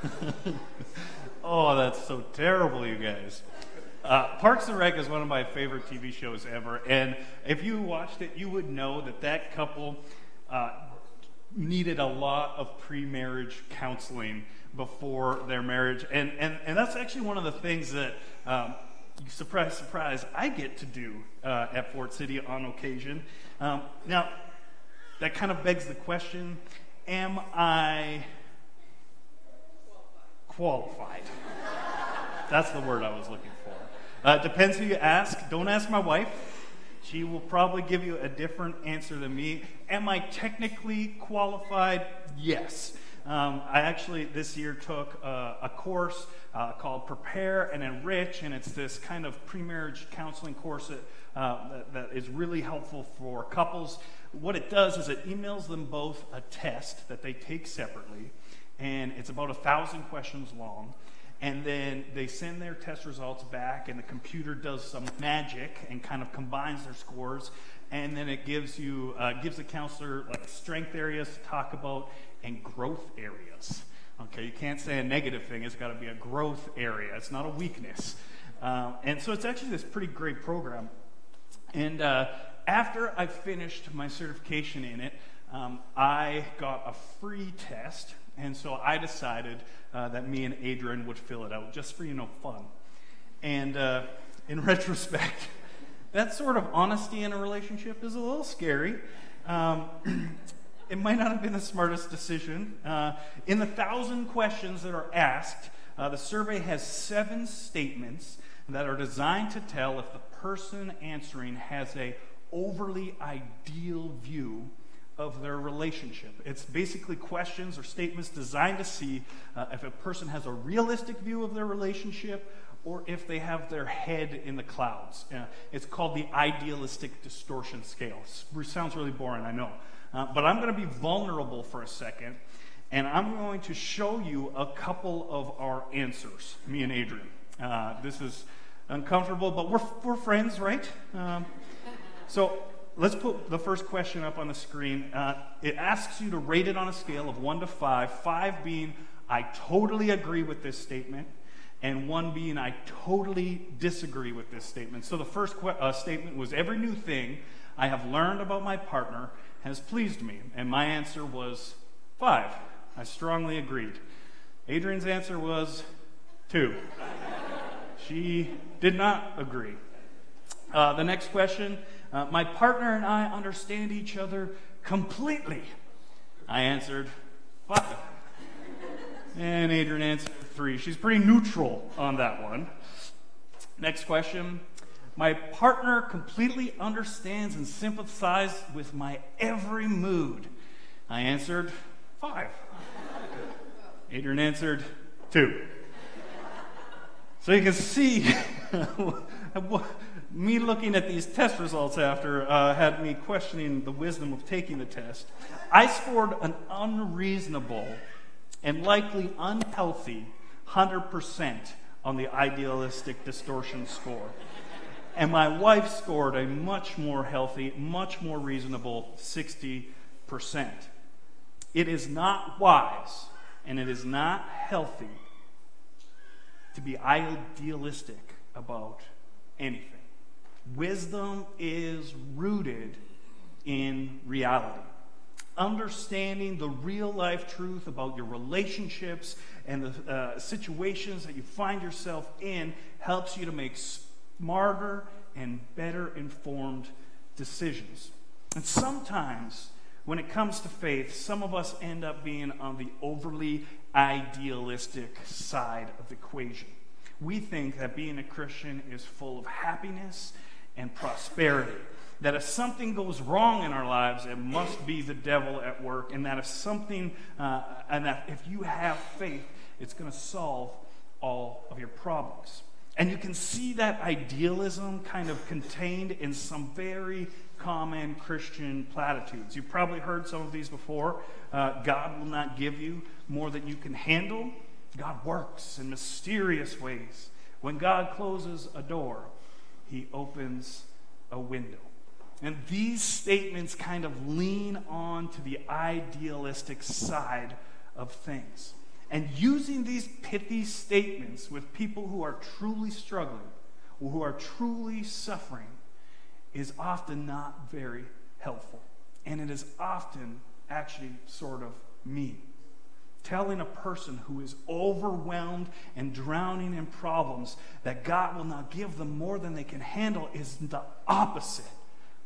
oh, that's so terrible, you guys. Uh, Parks and Rec is one of my favorite TV shows ever, and if you watched it, you would know that that couple uh, needed a lot of pre-marriage counseling before their marriage, and and and that's actually one of the things that. Um, surprise, surprise, I get to do uh, at Fort City on occasion. Um, now, that kind of begs the question Am I qualified? That's the word I was looking for. Uh, depends who you ask. Don't ask my wife. She will probably give you a different answer than me. Am I technically qualified? Yes. Um, I actually this year took uh, a course uh, called Prepare and Enrich, and it's this kind of pre-marriage counseling course that, uh, that, that is really helpful for couples. What it does is it emails them both a test that they take separately, and it's about a thousand questions long. And then they send their test results back, and the computer does some magic and kind of combines their scores. And then it gives you uh, gives the counselor like strength areas to talk about and growth areas. Okay, you can't say a negative thing, it's got to be a growth area, it's not a weakness. Um, and so it's actually this pretty great program. And uh, after I finished my certification in it, um, I got a free test, and so I decided uh, that me and Adrian would fill it out just for, you know, fun. And uh, in retrospect, that sort of honesty in a relationship is a little scary. Um, it might not have been the smartest decision. Uh, in the thousand questions that are asked, uh, the survey has seven statements that are designed to tell if the person answering has a overly ideal view of their relationship. It's basically questions or statements designed to see uh, if a person has a realistic view of their relationship or if they have their head in the clouds. Uh, it's called the idealistic distortion scale. It sounds really boring, I know. Uh, but I'm going to be vulnerable for a second, and I'm going to show you a couple of our answers, me and Adrian. Uh, this is uncomfortable, but we're, we're friends, right? Um, so let's put the first question up on the screen. Uh, it asks you to rate it on a scale of 1 to 5, 5 being, I totally agree with this statement, and 1 being, I totally disagree with this statement. So the first que- uh, statement was, Every new thing I have learned about my partner has pleased me. And my answer was five. I strongly agreed. Adrian's answer was two. she did not agree. Uh, the next question uh, My partner and I understand each other completely. I answered five. and Adrian answered three. She's pretty neutral on that one. Next question my partner completely understands and sympathizes with my every mood. I answered, five. Adrian answered, two. So you can see me looking at these test results after uh, had me questioning the wisdom of taking the test. I scored an unreasonable and likely unhealthy 100% on the idealistic distortion score. And my wife scored a much more healthy, much more reasonable 60%. It is not wise and it is not healthy to be idealistic about anything. Wisdom is rooted in reality. Understanding the real life truth about your relationships and the uh, situations that you find yourself in helps you to make smarter and better informed decisions. And sometimes, when it comes to faith, some of us end up being on the overly idealistic side of the equation. We think that being a Christian is full of happiness and prosperity. That if something goes wrong in our lives, it must be the devil at work. And that if something, uh, and that if you have faith, it's going to solve all of your problems. And you can see that idealism kind of contained in some very common Christian platitudes. You've probably heard some of these before. Uh, God will not give you more than you can handle. God works in mysterious ways. When God closes a door, he opens a window. And these statements kind of lean on to the idealistic side of things. And using these pithy statements with people who are truly struggling or who are truly suffering is often not very helpful. And it is often actually sort of mean. Telling a person who is overwhelmed and drowning in problems that God will not give them more than they can handle is the opposite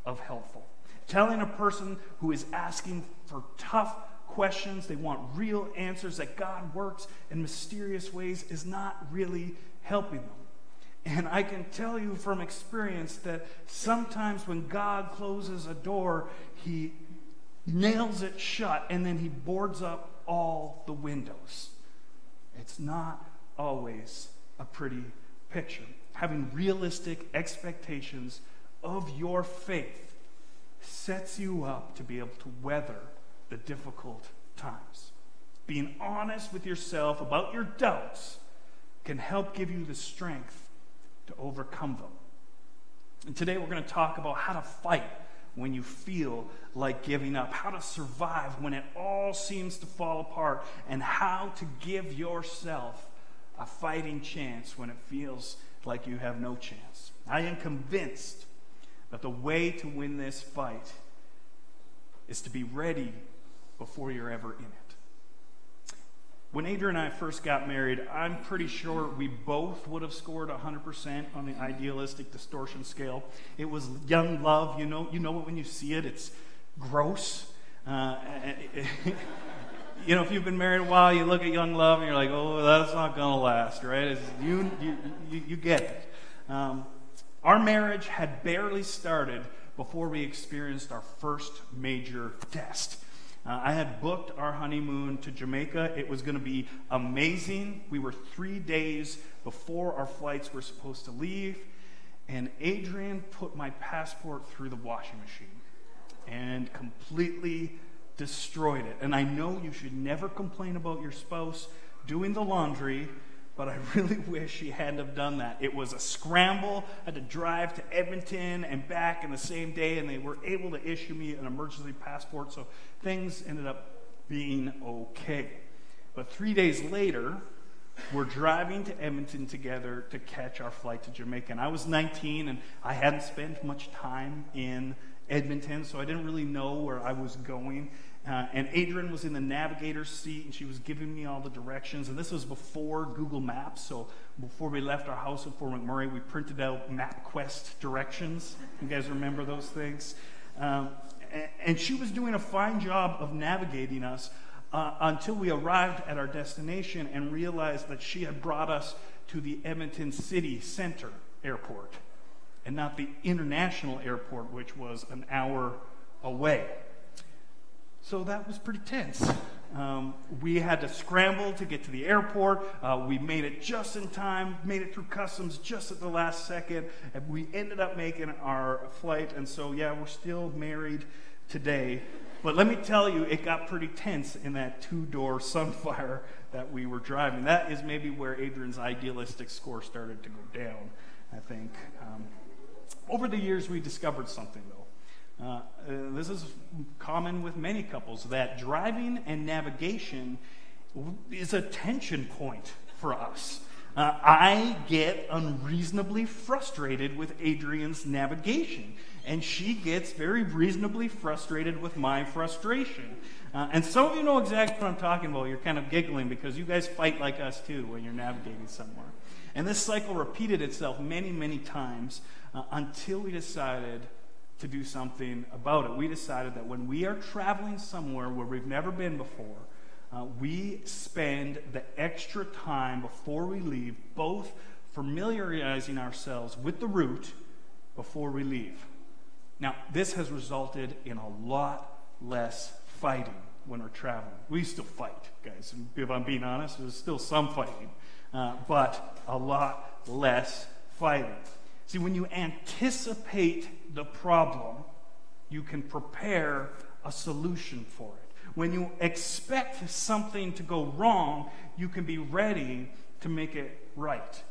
of helpful. Telling a person who is asking for tough questions, they want real answers, that God works in mysterious ways is not really helping them. And I can tell you from experience that sometimes when God closes a door, He nails it shut and then He boards up all the windows. It's not always a pretty picture. Having realistic expectations of your faith sets you up to be able to weather the difficult times. Being honest with yourself about your doubts can help give you the strength to overcome them. And today we're going to talk about how to fight when you feel like giving up, how to survive when it all seems to fall apart, and how to give yourself a fighting chance when it feels like you have no chance. I am convinced that the way to win this fight is to be ready before you're ever in it. When Adrian and I first got married, I'm pretty sure we both would have scored 100% on the idealistic distortion scale. It was young love, you know, you know it when you see it, it's gross. Uh, you know, if you've been married a while, you look at young love and you're like, oh, that's not going to last, right? You, you, you, you, get it. Um, our marriage had barely started before we experienced our first major test. Uh, I had booked our honeymoon to Jamaica. It was going to be amazing. We were three days before our flights were supposed to leave, and Adrian put my passport through the washing machine and completely destroyed it. And I know you should never complain about your spouse doing the laundry but I really wish he hadn't have done that. It was a scramble. I had to drive to Edmonton and back in the same day, and they were able to issue me an emergency passport, so things ended up being okay. But three days later, we're driving to Edmonton together to catch our flight to Jamaica. And I was 19, and I hadn't spent much time in Edmonton, so I didn't really know where I was going. Uh, and Adrian was in the navigator's seat, and she was giving me all the directions. And this was before Google Maps. So before we left our house in Fort McMurray, we printed out MapQuest directions. You guys remember those things? Um, and, and, she was doing a fine job of navigating us uh, until we arrived at our destination and realized that she had brought us to the Edmonton City Center Airport and not the international airport, which was an hour away. So that was pretty tense. Um, we had to scramble to get to the airport. Uh, we made it just in time, made it through customs just at the last second, and we ended up making our flight. And so, yeah, we're still married today. But let me tell you, it got pretty tense in that two door Sunfire that we were driving. That is maybe where Adrian's idealistic score started to go down, I think. Um, over the years, we discovered something, though. Uh, uh, this is common with many couples that driving and navigation is a tension point for us. Uh, I get unreasonably frustrated with Adrian's navigation, and she gets very reasonably frustrated with my frustration. Uh, and some of you know exactly what I'm talking about. You're kind of giggling because you guys fight like us too when you're navigating somewhere. And this cycle repeated itself many, many times uh, until we decided to do something about it. We decided that when we are traveling somewhere where we've never been before, uh, we spend the extra time before we leave, both familiarizing ourselves with the route before we leave. Now, this has resulted in a lot less fighting when we're traveling. We still fight, guys. If I'm being honest, there's still some fighting, uh, but a lot less fighting. See, when you anticipate the problem, you can prepare a solution for it. When you expect something to go wrong, you can be ready to make it right.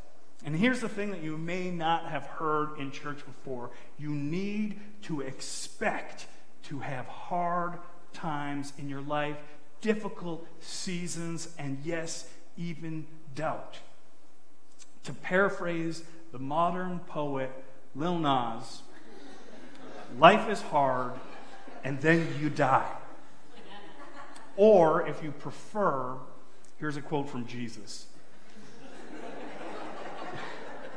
And here's the thing that you may not have heard in church before you need to expect to have hard times in your life difficult seasons and, yes, even doubt. To paraphrase the modern poet Lil Nas, life is hard and then you die. Or, if you prefer, here's a quote from Jesus.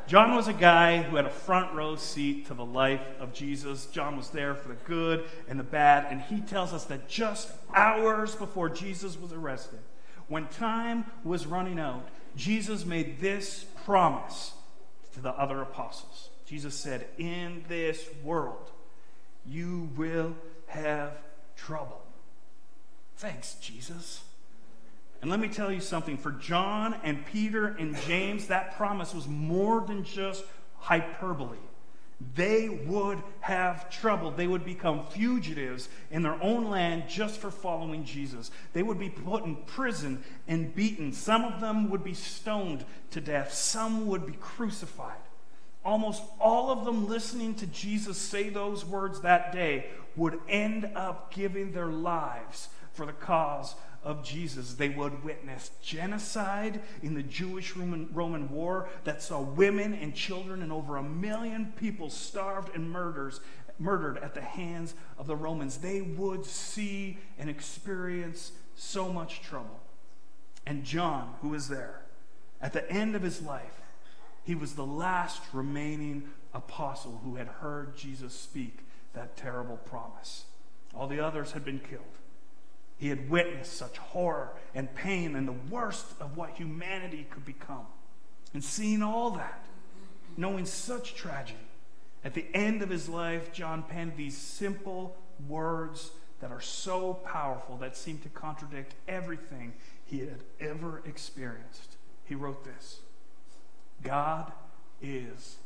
John was a guy who had a front row seat to the life of Jesus. John was there for the good and the bad, and he tells us that just hours before Jesus was arrested, when time was running out, Jesus made this promise to the other apostles. Jesus said, In this world, you will have trouble. Thanks, Jesus. And let me tell you something for John and Peter and James, that promise was more than just hyperbole. They would have trouble. They would become fugitives in their own land just for following Jesus. They would be put in prison and beaten. Some of them would be stoned to death, some would be crucified. Almost all of them listening to Jesus say those words that day would end up giving their lives for the cause of Jesus. They would witness genocide in the Jewish Roman, Roman war that saw women and children and over a million people starved and murders, murdered at the hands of the Romans. They would see and experience so much trouble. And John, who was there, at the end of his life, he was the last remaining apostle who had heard Jesus speak that terrible promise. All the others had been killed. He had witnessed such horror and pain and the worst of what humanity could become. And seeing all that, knowing such tragedy, at the end of his life, John penned these simple words that are so powerful that seem to contradict everything he had ever experienced. He wrote this God is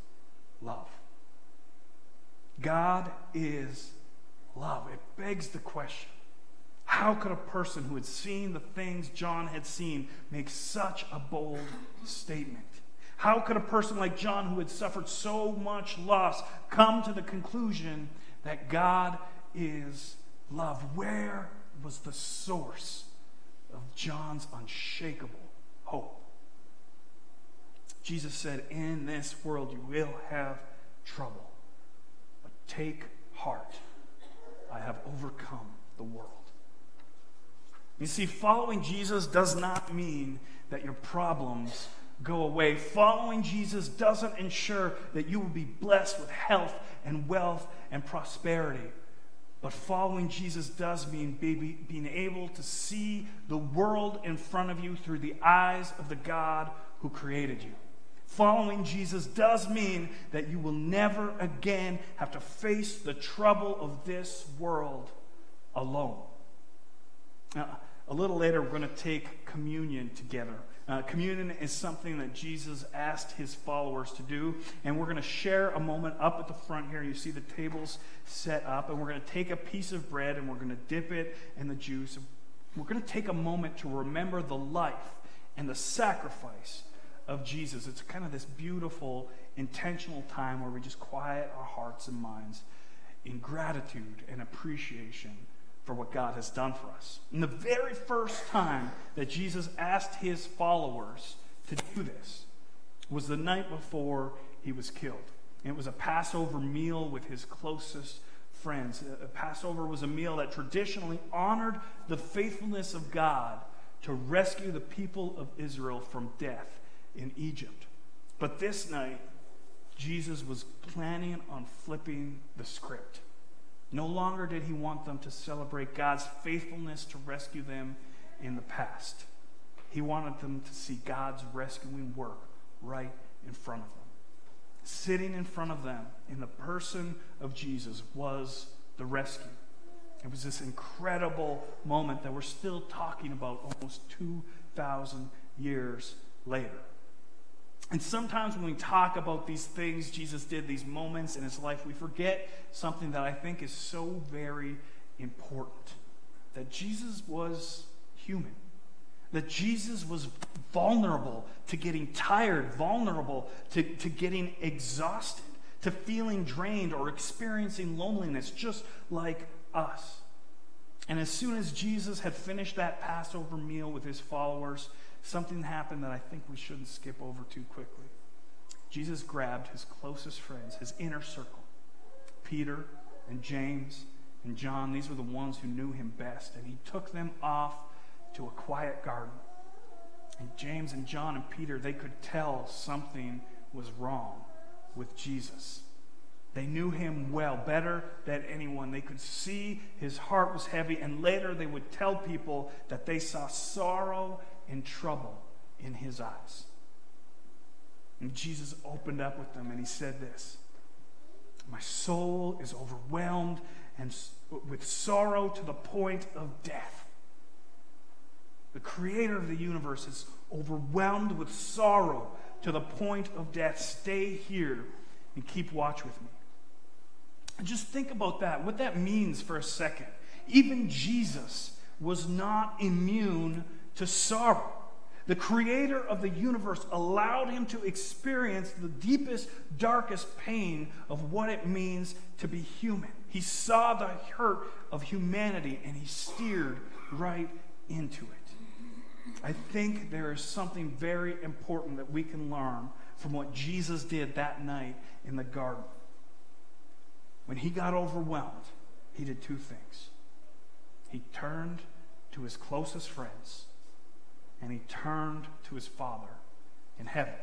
love. God is love. It begs the question how could a person who had seen the things John had seen make such a bold statement? How could a person like John, who had suffered so much loss, come to the conclusion that God is love? Where was the source of John's unshakable hope? Jesus said, In this world you will have trouble, but take heart. I have overcome the world. You see, following Jesus does not mean that your problems go away. Following Jesus doesn't ensure that you will be blessed with health and wealth and prosperity. But following Jesus does mean being able to see the world in front of you through the eyes of the God who created you. Following Jesus does mean that you will never again have to face the trouble of this world alone. Now, a little later, we're going to take communion together. Uh, communion is something that Jesus asked his followers to do, and we're going to share a moment up at the front here. You see the tables set up, and we're going to take a piece of bread and we're going to dip it in the juice. We're going to take a moment to remember the life and the sacrifice of Jesus. It's kind of this beautiful, intentional time where we just quiet our hearts and minds in gratitude and appreciation for what God has done for us. And the very first time that Jesus asked his followers to do this was the night before he was killed. It was a Passover meal with his closest friends. Passover was a meal that traditionally honored the faithfulness of God to rescue the people of Israel from death in Egypt. But this night, Jesus was planning on flipping the script. No longer did he want them to celebrate God's faithfulness to rescue them in the past. He wanted them to see God's rescuing work right in front of them. Sitting in front of them in the person of Jesus was the rescue. It was this incredible moment that we're still talking about almost 2,000 years later. And sometimes when we talk about these things Jesus did, these moments in his life, we forget something that I think is so very important that Jesus was human. That Jesus was vulnerable to getting tired, vulnerable to, to getting exhausted, to feeling drained or experiencing loneliness, just like us. And as soon as Jesus had finished that Passover meal with his followers, something happened that I think we shouldn't skip over too quickly. Jesus grabbed his closest friends, his inner circle, Peter and James and John. These were the ones who knew him best. And he took them off to a quiet garden. And James and John and Peter, they could tell something was wrong with Jesus. They knew him well, better than anyone. They could see his heart was heavy, and later they would tell people that they saw sorrow and trouble in his eyes. And Jesus opened up with them and he said this My soul is overwhelmed and with sorrow to the point of death. The creator of the universe is overwhelmed with sorrow to the point of death. Stay here and keep watch with me. Just think about that, what that means for a second. Even Jesus was not immune to sorrow. The creator of the universe allowed him to experience the deepest, darkest pain of what it means to be human. He saw the hurt of humanity and he steered right into it. I think there is something very important that we can learn from what Jesus did that night in the garden. When he got overwhelmed, he did two things. He turned to his closest friends and he turned to his Father in heaven.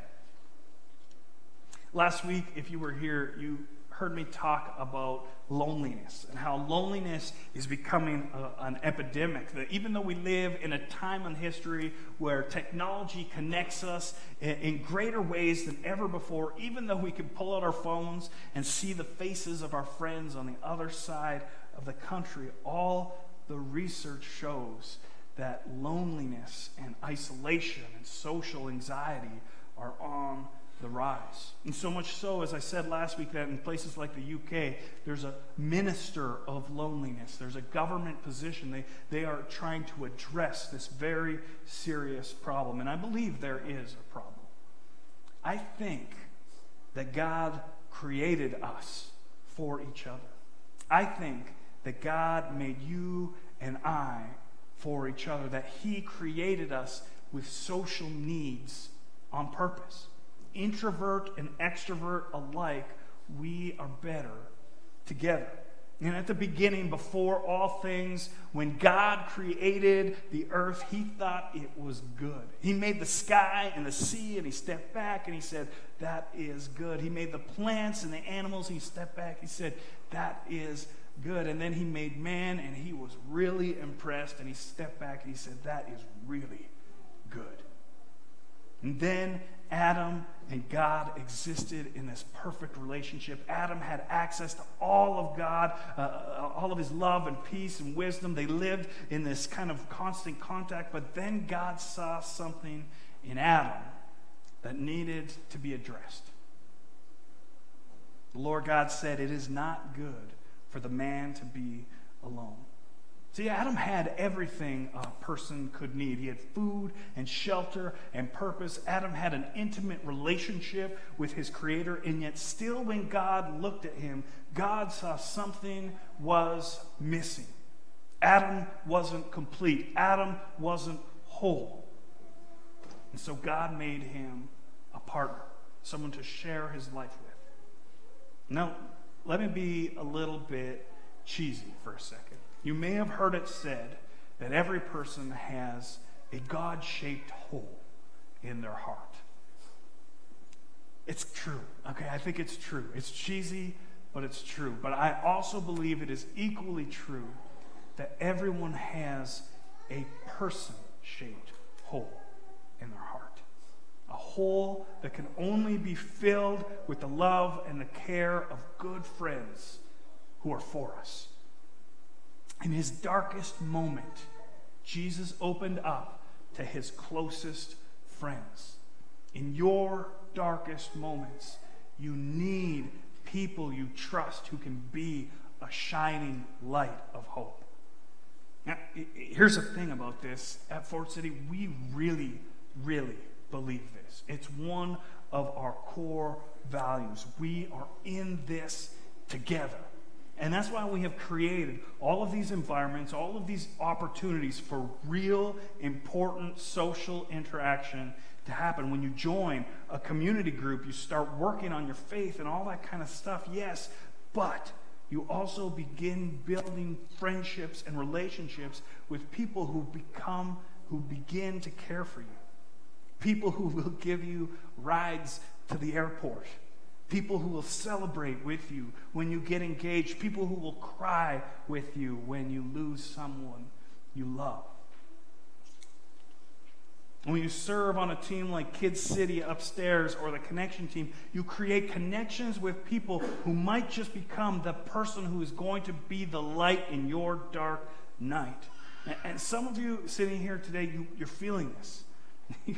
Last week, if you were here, you heard me talk about loneliness and how loneliness is becoming a, an epidemic. That even though we live in a time in history where technology connects us in, in greater ways than ever before, even though we can pull out our phones and see the faces of our friends on the other side of the country, all the research shows that loneliness and isolation and social anxiety are on the rise. And so much so, as I said last week, that in places like the UK, there's a minister of loneliness. There's a government position. They, they are trying to address this very serious problem. And I believe there is a problem. I think that God created us for each other. I think that God made you and I for each other, that He created us with social needs on purpose. Introvert and extrovert alike, we are better together. And at the beginning, before all things, when God created the earth, He thought it was good. He made the sky and the sea, and He stepped back and He said, That is good. He made the plants and the animals, and He stepped back. He said, That is good. And then he made man, and he was really impressed, and he stepped back and he said, That is really good. And then Adam and God existed in this perfect relationship. Adam had access to all of God, uh, uh, all of his love and peace and wisdom. They lived in this kind of constant contact, but then God saw something in Adam that needed to be addressed. The Lord God said, It is not good for the man to be alone. See, Adam had everything a person could need. He had food and shelter and purpose. Adam had an intimate relationship with his Creator, and yet, still, when God looked at him, God saw something was missing. Adam wasn't complete, Adam wasn't whole. And so, God made him a partner, someone to share his life with. Now, let me be a little bit cheesy for a second. You may have heard it said that every person has a God shaped hole in their heart. It's true. Okay, I think it's true. It's cheesy, but it's true. But I also believe it is equally true that everyone has a person shaped hole in their heart a hole that can only be filled with the love and the care of good friends who are for us. In his darkest moment, Jesus opened up to his closest friends. In your darkest moments, you need people you trust who can be a shining light of hope. Now, here's the thing about this at Fort City, we really, really believe this. It's one of our core values. We are in this together. And that's why we have created all of these environments, all of these opportunities for real, important social interaction to happen. When you join a community group, you start working on your faith and all that kind of stuff, yes, but you also begin building friendships and relationships with people who become, who begin to care for you. People who will give you rides to the airport people who will celebrate with you when you get engaged, people who will cry with you when you lose someone you love. When you serve on a team like Kids City upstairs or the Connection team, you create connections with people who might just become the person who is going to be the light in your dark night. And some of you sitting here today, you, you're feeling this.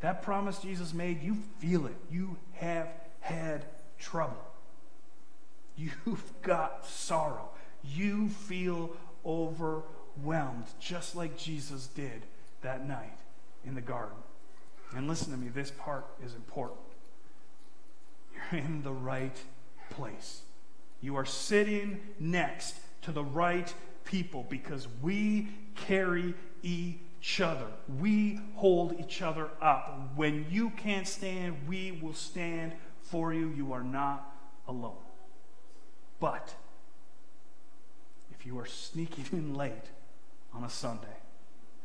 that promise Jesus made, you feel it. You have had trouble. You've got sorrow. You feel overwhelmed, just like Jesus did that night in the garden. And listen to me, this part is important. You're in the right place. You are sitting next to the right people because we carry each other. We hold each other up. When you can't stand, we will stand for you. You are not alone. But if you are sneaking in late on a Sunday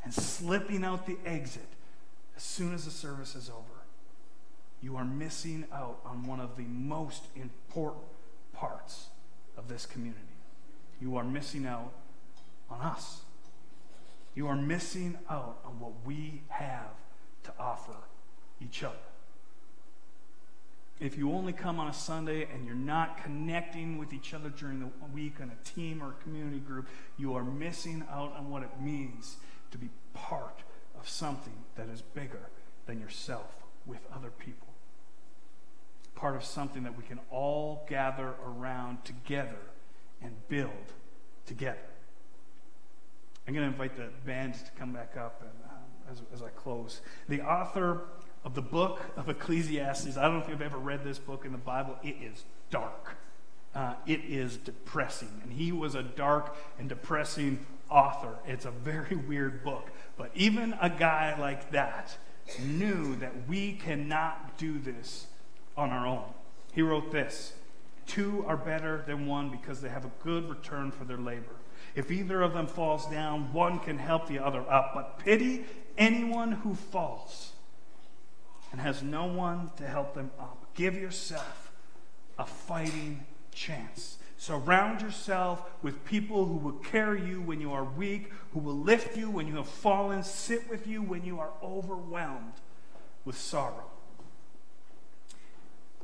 and slipping out the exit as soon as the service is over, you are missing out on one of the most important parts of this community. You are missing out on us. You are missing out on what we have to offer each other if you only come on a Sunday and you're not connecting with each other during the week on a team or a community group, you are missing out on what it means to be part of something that is bigger than yourself with other people. Part of something that we can all gather around together and build together. I'm going to invite the band to come back up and, uh, as, as I close. The author of the book of Ecclesiastes. I don't know if you've ever read this book in the Bible. It is dark. Uh, it is depressing. And he was a dark and depressing author. It's a very weird book. But even a guy like that knew that we cannot do this on our own. He wrote this Two are better than one because they have a good return for their labor. If either of them falls down, one can help the other up. But pity anyone who falls and has no one to help them up. Give yourself a fighting chance. Surround yourself with people who will carry you when you are weak, who will lift you when you have fallen, sit with you when you are overwhelmed with sorrow.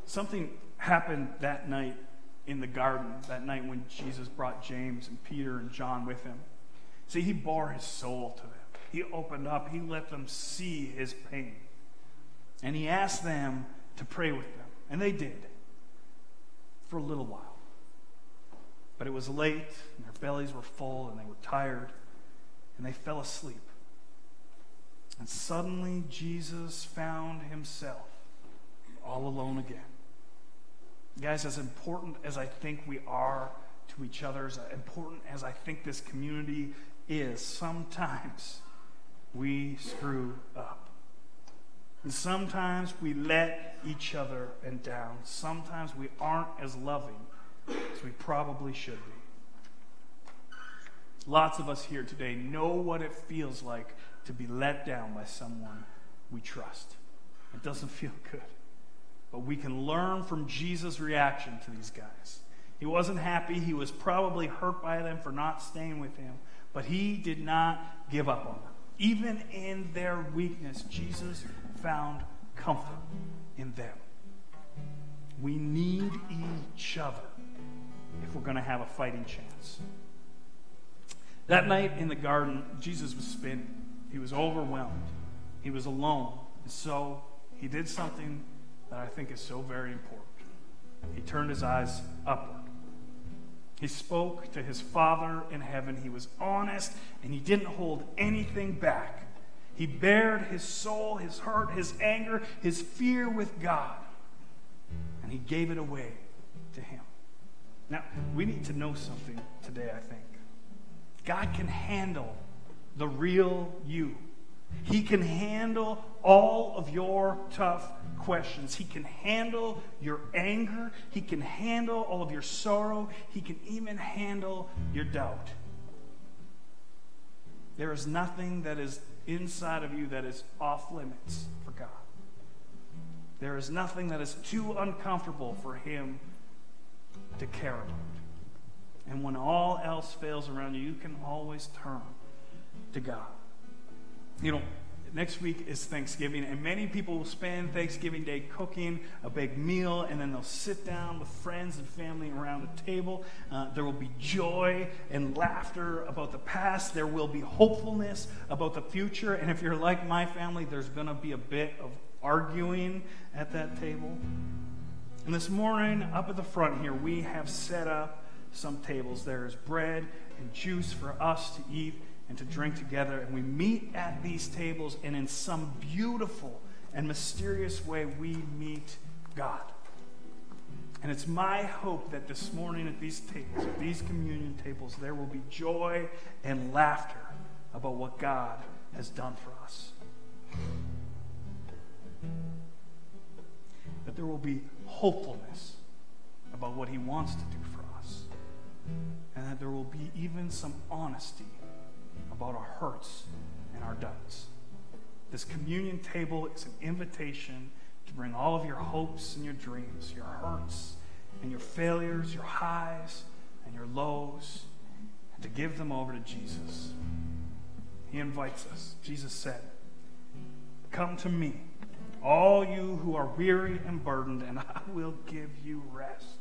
Something happened that night in the garden, that night when Jesus brought James and Peter and John with him. See, he bore his soul to them. He opened up, he let them see his pain. And he asked them to pray with them. And they did for a little while. But it was late, and their bellies were full, and they were tired, and they fell asleep. And suddenly Jesus found himself all alone again. Guys, as important as I think we are to each other, as important as I think this community is, sometimes we screw up. And sometimes we let each other and down. Sometimes we aren't as loving as we probably should be. Lots of us here today know what it feels like to be let down by someone we trust. It doesn't feel good. But we can learn from Jesus' reaction to these guys. He wasn't happy. He was probably hurt by them for not staying with him. But he did not give up on them. Even in their weakness, Jesus found comfort in them. We need each other if we're going to have a fighting chance. That night in the garden, Jesus was spinning. He was overwhelmed. He was alone. And so he did something that I think is so very important. He turned his eyes upward. He spoke to his Father in heaven. He was honest and he didn't hold anything back. He bared his soul, his heart, his anger, his fear with God, and he gave it away to him. Now, we need to know something today, I think. God can handle the real you. He can handle all of your tough questions. He can handle your anger. He can handle all of your sorrow. He can even handle your doubt. There is nothing that is inside of you that is off limits for God. There is nothing that is too uncomfortable for Him to care about. And when all else fails around you, you can always turn to God. You know, next week is Thanksgiving, and many people will spend Thanksgiving Day cooking a big meal, and then they'll sit down with friends and family around a table. Uh, there will be joy and laughter about the past. There will be hopefulness about the future. And if you're like my family, there's going to be a bit of arguing at that table. And this morning, up at the front here, we have set up some tables. There is bread and juice for us to eat and to drink together. And we meet at these tables, and in some beautiful and mysterious way, we meet God. And it's my hope that this morning at these tables, at these communion tables, there will be joy and laughter about what God has done for us. That there will be hopefulness about what He wants to do for us. And that there will be even some honesty about our hurts and our doubts. This communion table is an invitation to bring all of your hopes and your dreams, your hurts and your failures, your highs and your lows, and to give them over to Jesus. He invites us. Jesus said, Come to me, all you who are weary and burdened, and I will give you rest.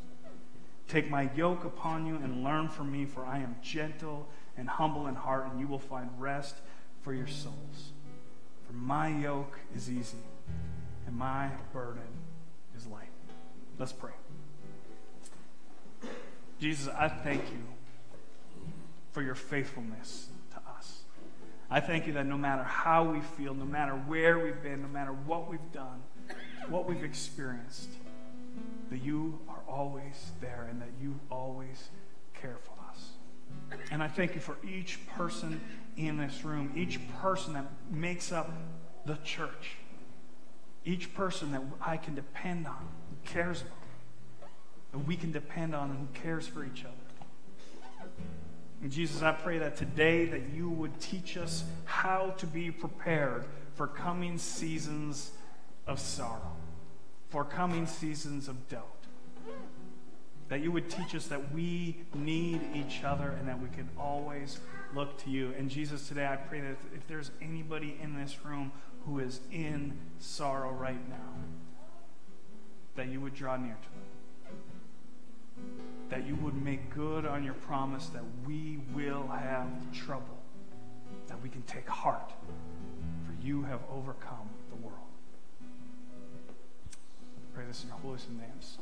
Take my yoke upon you and learn from me, for I am gentle and humble in heart, and you will find rest for your souls. For my yoke is easy, and my burden is light. Let's pray. Jesus, I thank you for your faithfulness to us. I thank you that no matter how we feel, no matter where we've been, no matter what we've done, what we've experienced, that you are always there and that you always care for and I thank you for each person in this room, each person that makes up the church, each person that I can depend on, who cares about, that we can depend on, and who cares for each other. And Jesus, I pray that today that you would teach us how to be prepared for coming seasons of sorrow, for coming seasons of doubt that you would teach us that we need each other and that we can always look to you. And Jesus, today I pray that if there's anybody in this room who is in sorrow right now, that you would draw near to them. That you would make good on your promise that we will have trouble, that we can take heart, for you have overcome the world. I pray this in your holy names.